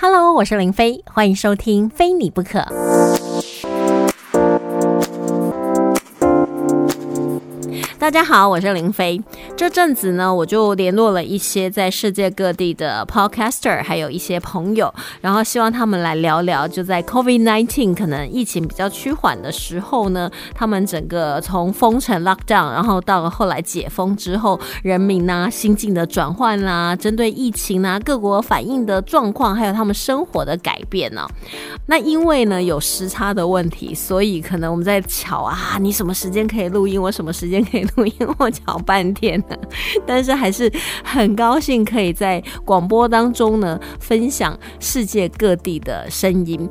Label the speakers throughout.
Speaker 1: Hello，我是林飞，欢迎收听《非你不可》。大家好，我是林飞。这阵子呢，我就联络了一些在世界各地的 podcaster，还有一些朋友，然后希望他们来聊聊，就在 COVID nineteen 可能疫情比较趋缓的时候呢，他们整个从封城 lockdown，然后到了后来解封之后，人民呐心境的转换啦，针对疫情啊各国反应的状况，还有他们生活的改变呢。那因为呢有时差的问题，所以可能我们在瞧啊，你什么时间可以录音，我什么时间可以。录音 我讲半天了，但是还是很高兴可以在广播当中呢分享世界各地的声音。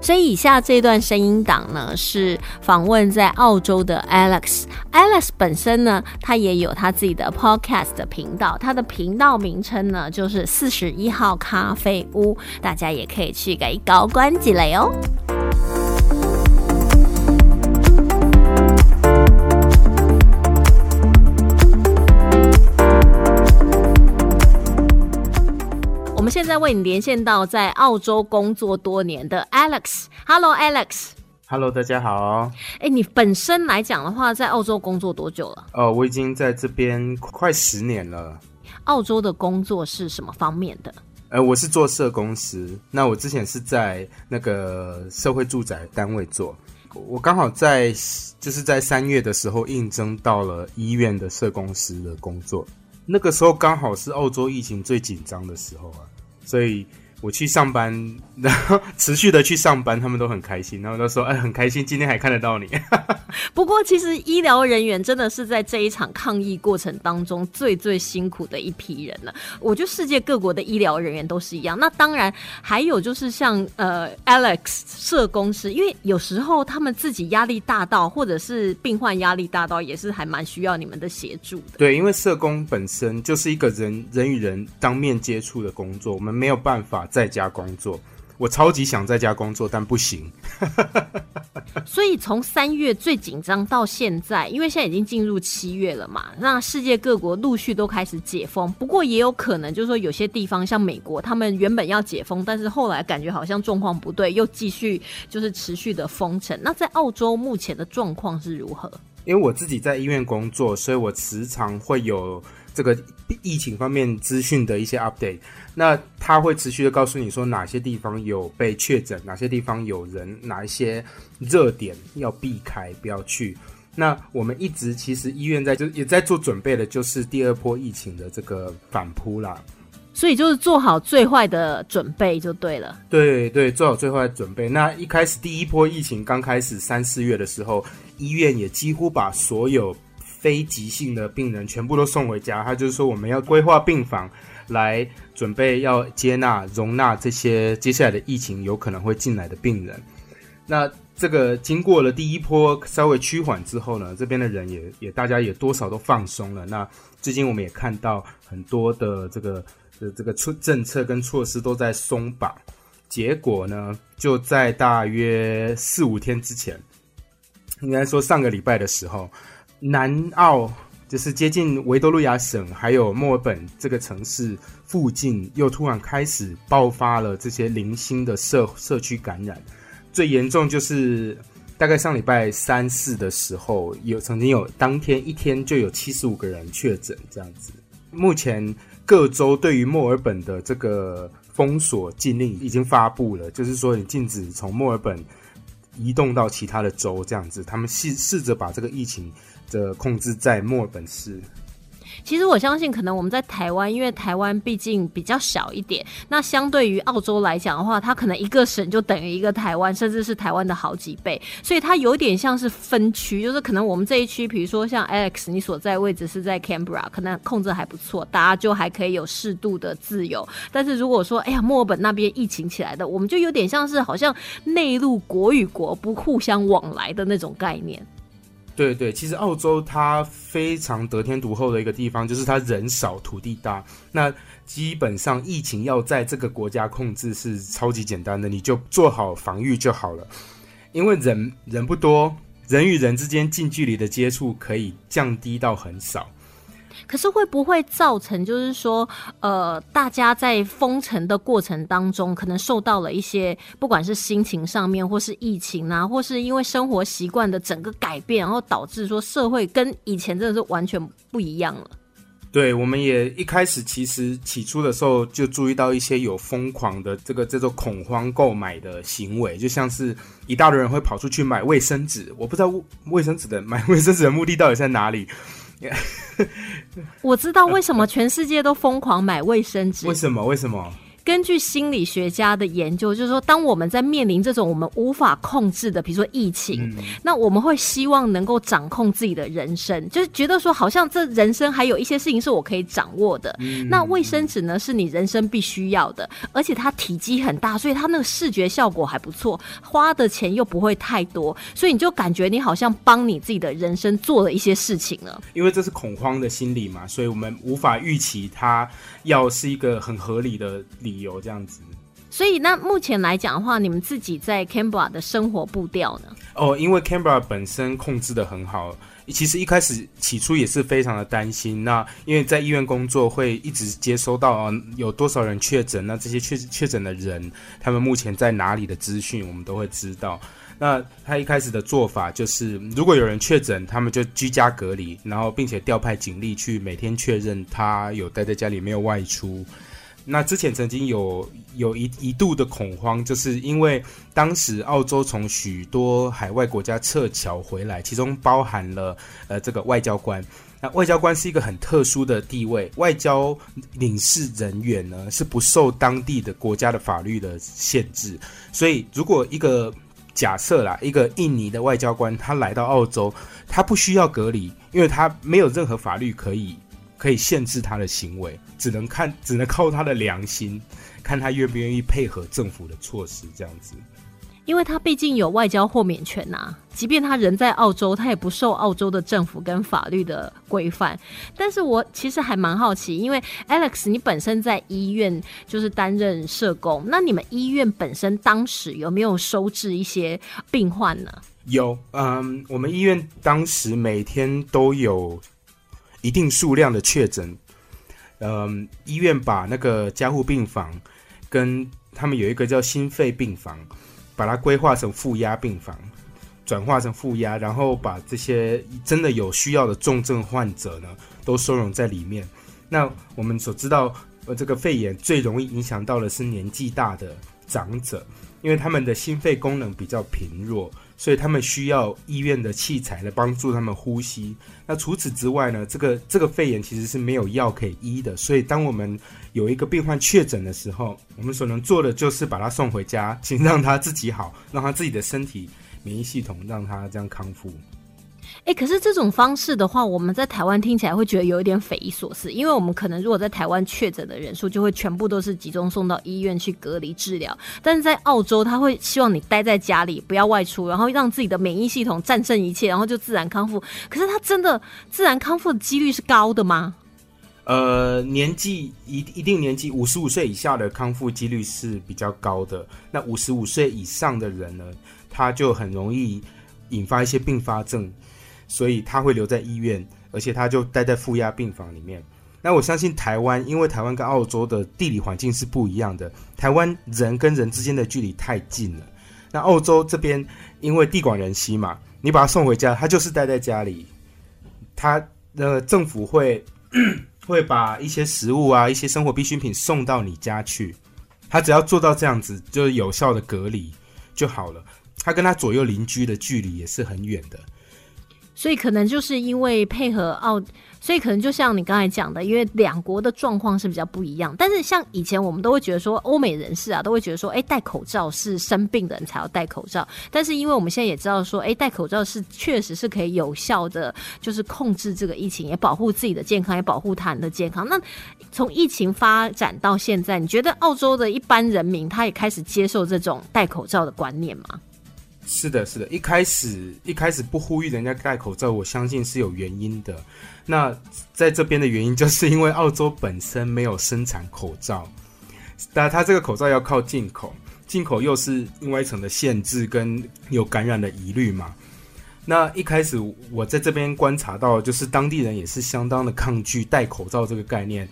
Speaker 1: 所以以下这段声音档呢是访问在澳洲的 Alex。Alex 本身呢，他也有他自己的 podcast 频道，他的频道名称呢就是四十一号咖啡屋，大家也可以去给高官积累哦。们现在为你连线到在澳洲工作多年的 Alex。Hello，Alex。
Speaker 2: Hello，大家好。
Speaker 1: 哎，你本身来讲的话，在澳洲工作多久了？
Speaker 2: 呃，我已经在这边快十年了。
Speaker 1: 澳洲的工作是什么方面的？
Speaker 2: 呃，我是做社公司。那我之前是在那个社会住宅单位做。我刚好在就是在三月的时候应征到了医院的社公司的工作。那个时候刚好是澳洲疫情最紧张的时候啊。所以我去上班，然 后持续的去上班，他们都很开心，然后都说：“哎，很开心，今天还看得到你。”
Speaker 1: 不过，其实医疗人员真的是在这一场抗疫过程当中最最辛苦的一批人了。我觉得世界各国的医疗人员都是一样。那当然还有就是像呃，Alex 社工师，因为有时候他们自己压力大到，或者是病患压力大到，也是还蛮需要你们的协助的。
Speaker 2: 对，因为社工本身就是一个人人与人当面接触的工作，我们没有办法。在家工作，我超级想在家工作，但不行。
Speaker 1: 所以从三月最紧张到现在，因为现在已经进入七月了嘛，那世界各国陆续都开始解封。不过也有可能就是说，有些地方像美国，他们原本要解封，但是后来感觉好像状况不对，又继续就是持续的封城。那在澳洲目前的状况是如何？
Speaker 2: 因为我自己在医院工作，所以我时常会有。这个疫情方面资讯的一些 update，那他会持续的告诉你说哪些地方有被确诊，哪些地方有人，哪一些热点要避开，不要去。那我们一直其实医院在就也在做准备的，就是第二波疫情的这个反扑啦。
Speaker 1: 所以就是做好最坏的准备就对了。
Speaker 2: 对对，做好最坏的准备。那一开始第一波疫情刚开始三四月的时候，医院也几乎把所有。非急性的病人全部都送回家，他就是说我们要规划病房来准备要接纳容纳这些接下来的疫情有可能会进来的病人。那这个经过了第一波稍微趋缓之后呢，这边的人也也大家也多少都放松了。那最近我们也看到很多的这个的这个措政策跟措施都在松绑，结果呢就在大约四五天之前，应该说上个礼拜的时候。南澳就是接近维多利亚省，还有墨尔本这个城市附近，又突然开始爆发了这些零星的社社区感染。最严重就是大概上礼拜三四的时候，有曾经有当天一天就有七十五个人确诊这样子。目前各州对于墨尔本的这个封锁禁令已经发布了，就是说你禁止从墨尔本移动到其他的州这样子。他们试试着把这个疫情。的控制在墨尔本市。
Speaker 1: 其实我相信，可能我们在台湾，因为台湾毕竟比较小一点，那相对于澳洲来讲的话，它可能一个省就等于一个台湾，甚至是台湾的好几倍，所以它有点像是分区，就是可能我们这一区，比如说像 Alex，你所在位置是在 Canberra，可能控制还不错，大家就还可以有适度的自由。但是如果说，哎呀，墨尔本那边疫情起来的，我们就有点像是好像内陆国与国不互相往来的那种概念。
Speaker 2: 对对，其实澳洲它非常得天独厚的一个地方，就是它人少土地大。那基本上疫情要在这个国家控制是超级简单的，你就做好防御就好了。因为人人不多，人与人之间近距离的接触可以降低到很少。
Speaker 1: 可是会不会造成，就是说，呃，大家在封城的过程当中，可能受到了一些，不管是心情上面，或是疫情啊，或是因为生活习惯的整个改变，然后导致说社会跟以前真的是完全不一样了。
Speaker 2: 对，我们也一开始其实起初的时候就注意到一些有疯狂的这个叫做恐慌购买的行为，就像是一大堆人会跑出去买卫生纸，我不知道卫生纸的买卫生纸的目的到底在哪里。
Speaker 1: 我知道为什么全世界都疯狂买卫生纸，
Speaker 2: 为什么？为什么？
Speaker 1: 根据心理学家的研究，就是说，当我们在面临这种我们无法控制的，比如说疫情，那我们会希望能够掌控自己的人生，就是觉得说，好像这人生还有一些事情是我可以掌握的。那卫生纸呢，是你人生必须要的，而且它体积很大，所以它那个视觉效果还不错，花的钱又不会太多，所以你就感觉你好像帮你自己的人生做了一些事情了。
Speaker 2: 因为这是恐慌的心理嘛，所以我们无法预期它要是一个很合理的理。有这样子，
Speaker 1: 所以那目前来讲的话，你们自己在 Canberra 的生活步调呢？
Speaker 2: 哦，因为 Canberra 本身控制的很好，其实一开始起初也是非常的担心。那因为在医院工作，会一直接收到啊有多少人确诊，那这些确确诊的人，他们目前在哪里的资讯，我们都会知道。那他一开始的做法就是，如果有人确诊，他们就居家隔离，然后并且调派警力去每天确认他有待在家里，没有外出。那之前曾经有有一一度的恐慌，就是因为当时澳洲从许多海外国家撤侨回来，其中包含了呃这个外交官。那外交官是一个很特殊的地位，外交领事人员呢是不受当地的国家的法律的限制，所以如果一个假设啦，一个印尼的外交官他来到澳洲，他不需要隔离，因为他没有任何法律可以。可以限制他的行为，只能看，只能靠他的良心，看他愿不愿意配合政府的措施，这样子。
Speaker 1: 因为他毕竟有外交豁免权呐，即便他人在澳洲，他也不受澳洲的政府跟法律的规范。但是我其实还蛮好奇，因为 Alex，你本身在医院就是担任社工，那你们医院本身当时有没有收治一些病患呢？
Speaker 2: 有，嗯，我们医院当时每天都有。一定数量的确诊，嗯，医院把那个加护病房跟他们有一个叫心肺病房，把它规划成负压病房，转化成负压，然后把这些真的有需要的重症患者呢，都收容在里面。那我们所知道，呃，这个肺炎最容易影响到的是年纪大的长者，因为他们的心肺功能比较贫弱。所以他们需要医院的器材来帮助他们呼吸。那除此之外呢？这个这个肺炎其实是没有药可以医的。所以当我们有一个病患确诊的时候，我们所能做的就是把他送回家，请让他自己好，让他自己的身体免疫系统让他这样康复。
Speaker 1: 哎，可是这种方式的话，我们在台湾听起来会觉得有一点匪夷所思，因为我们可能如果在台湾确诊的人数就会全部都是集中送到医院去隔离治疗，但是在澳洲他会希望你待在家里不要外出，然后让自己的免疫系统战胜一切，然后就自然康复。可是他真的自然康复的几率是高的吗？
Speaker 2: 呃，年纪一一定年纪五十五岁以下的康复几率是比较高的，那五十五岁以上的人呢，他就很容易引发一些并发症。所以他会留在医院，而且他就待在负压病房里面。那我相信台湾，因为台湾跟澳洲的地理环境是不一样的，台湾人跟人之间的距离太近了。那澳洲这边因为地广人稀嘛，你把他送回家，他就是待在家里。他呃政府会 会把一些食物啊、一些生活必需品送到你家去，他只要做到这样子，就是有效的隔离就好了。他跟他左右邻居的距离也是很远的。
Speaker 1: 所以可能就是因为配合澳，所以可能就像你刚才讲的，因为两国的状况是比较不一样。但是像以前我们都会觉得说，欧美人士啊都会觉得说，哎，戴口罩是生病的人才要戴口罩。但是因为我们现在也知道说，哎，戴口罩是确实是可以有效的，就是控制这个疫情，也保护自己的健康，也保护他人的健康。那从疫情发展到现在，你觉得澳洲的一般人民他也开始接受这种戴口罩的观念吗？
Speaker 2: 是的，是的，一开始一开始不呼吁人家戴口罩，我相信是有原因的。那在这边的原因，就是因为澳洲本身没有生产口罩，但它这个口罩要靠进口，进口又是另外一层的限制跟有感染的疑虑嘛。那一开始我在这边观察到，就是当地人也是相当的抗拒戴口罩这个概念，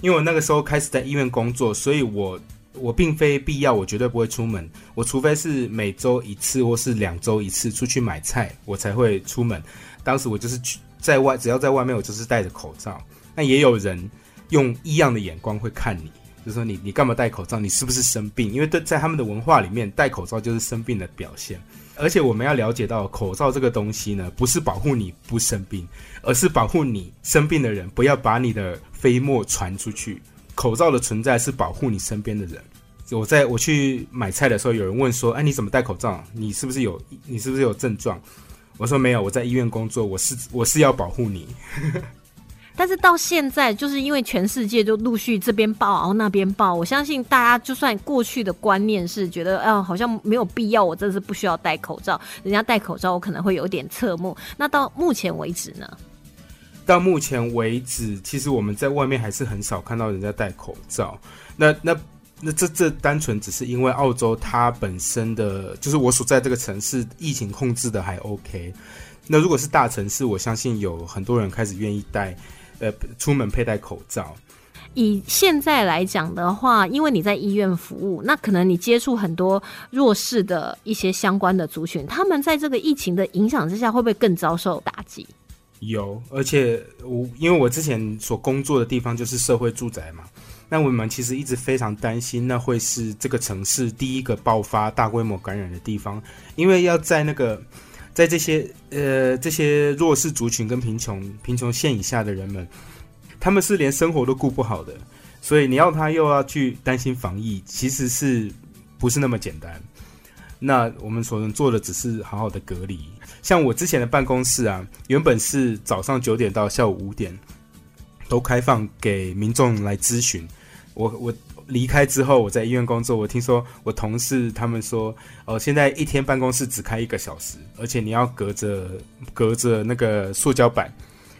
Speaker 2: 因为我那个时候开始在医院工作，所以我我并非必要，我绝对不会出门，我除非是每周一次或是两周一次出去买菜，我才会出门。当时我就是去在外，只要在外面，我就是戴着口罩。那也有人用异样的眼光会看你，就说你你干嘛戴口罩？你是不是生病？因为对在他们的文化里面，戴口罩就是生病的表现。而且我们要了解到，口罩这个东西呢，不是保护你不生病，而是保护你生病的人不要把你的飞沫传出去。口罩的存在是保护你身边的人。我在我去买菜的时候，有人问说：“哎，你怎么戴口罩？你是不是有你是不是有症状？”我说：“没有，我在医院工作，我是我是要保护你。”
Speaker 1: 但是到现在，就是因为全世界就陆续这边报，然后那边报，我相信大家就算过去的观念是觉得，啊，好像没有必要，我真的是不需要戴口罩。人家戴口罩，我可能会有点侧目。那到目前为止呢？
Speaker 2: 到目前为止，其实我们在外面还是很少看到人家戴口罩。那那那这这单纯只是因为澳洲它本身的就是我所在这个城市疫情控制的还 OK。那如果是大城市，我相信有很多人开始愿意戴。呃，出门佩戴口罩。
Speaker 1: 以现在来讲的话，因为你在医院服务，那可能你接触很多弱势的一些相关的族群，他们在这个疫情的影响之下，会不会更遭受打击？
Speaker 2: 有，而且我因为我之前所工作的地方就是社会住宅嘛，那我们其实一直非常担心，那会是这个城市第一个爆发大规模感染的地方，因为要在那个。在这些呃这些弱势族群跟贫穷贫穷线以下的人们，他们是连生活都顾不好的，所以你要他又要去担心防疫，其实是不是那么简单？那我们所能做的只是好好的隔离。像我之前的办公室啊，原本是早上九点到下午五点都开放给民众来咨询，我我。离开之后，我在医院工作。我听说我同事他们说，哦，现在一天办公室只开一个小时，而且你要隔着隔着那个塑胶板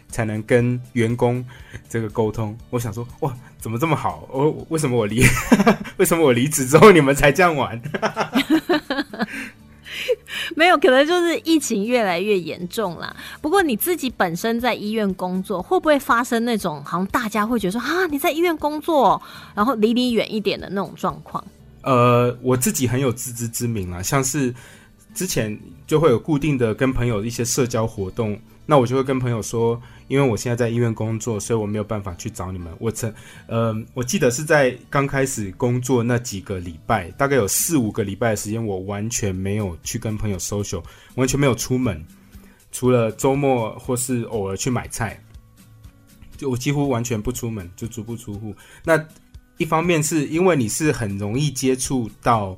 Speaker 2: 才能跟员工这个沟通。我想说，哇，怎么这么好？我为什么我离 为什么我离职之后你们才这样玩？
Speaker 1: 没有，可能就是疫情越来越严重啦。不过你自己本身在医院工作，会不会发生那种好像大家会觉得说啊，你在医院工作，然后离你远一点的那种状况？
Speaker 2: 呃，我自己很有自知之明啊，像是之前就会有固定的跟朋友一些社交活动。那我就会跟朋友说，因为我现在在医院工作，所以我没有办法去找你们。我曾，呃，我记得是在刚开始工作那几个礼拜，大概有四五个礼拜的时间，我完全没有去跟朋友 social，完全没有出门，除了周末或是偶尔去买菜，就我几乎完全不出门，就足不出户。那一方面是因为你是很容易接触到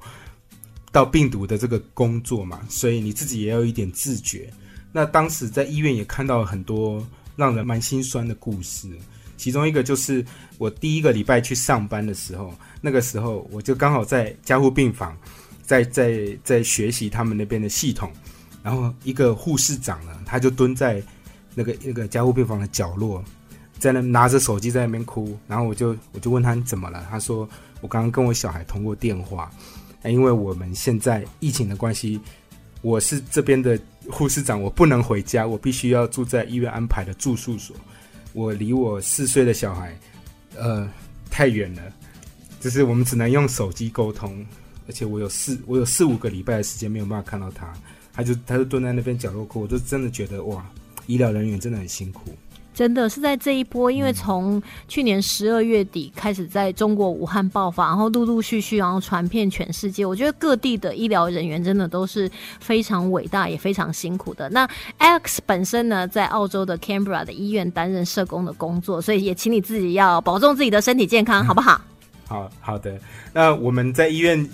Speaker 2: 到病毒的这个工作嘛，所以你自己也有一点自觉。那当时在医院也看到了很多让人蛮心酸的故事，其中一个就是我第一个礼拜去上班的时候，那个时候我就刚好在加护病房，在在在学习他们那边的系统，然后一个护士长呢，他就蹲在那个那个加护病房的角落，在那拿着手机在那边哭，然后我就我就问他你怎么了，他说我刚刚跟我小孩通过电话，因为我们现在疫情的关系。我是这边的护士长，我不能回家，我必须要住在医院安排的住宿所。我离我四岁的小孩，呃，太远了，就是我们只能用手机沟通，而且我有四我有四五个礼拜的时间没有办法看到他，他就他就蹲在那边角落哭，我就真的觉得哇，医疗人员真的很辛苦。
Speaker 1: 真的是在这一波，因为从去年十二月底开始在中国武汉爆发，然后陆陆续续，然后传遍全世界。我觉得各地的医疗人员真的都是非常伟大，也非常辛苦的。那 Alex 本身呢，在澳洲的 Canberra 的医院担任社工的工作，所以也请你自己要保重自己的身体健康，好不好？
Speaker 2: 好好的。那我们在医院，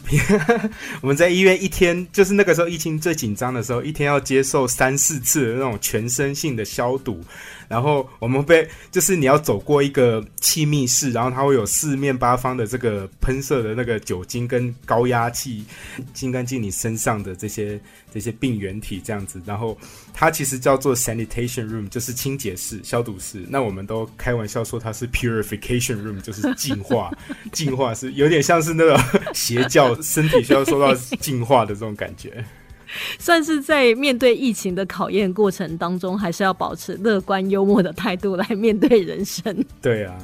Speaker 2: 我们在医院一天，就是那个时候疫情最紧张的时候，一天要接受三四次的那种全身性的消毒。然后我们被就是你要走过一个气密室，然后它会有四面八方的这个喷射的那个酒精跟高压气，清干净你身上的这些这些病原体这样子。然后它其实叫做 sanitation room，就是清洁室、消毒室。那我们都开玩笑说它是 purification room，就是净化，净化是有点像是那个 邪教身体需要受到净化的这种感觉。
Speaker 1: 算是在面对疫情的考验过程当中，还是要保持乐观幽默的态度来面对人生。
Speaker 2: 对啊，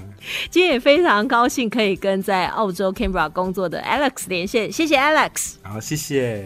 Speaker 1: 今天也非常高兴可以跟在澳洲 Canberra 工作的 Alex 连线，谢谢 Alex。
Speaker 2: 好，谢谢。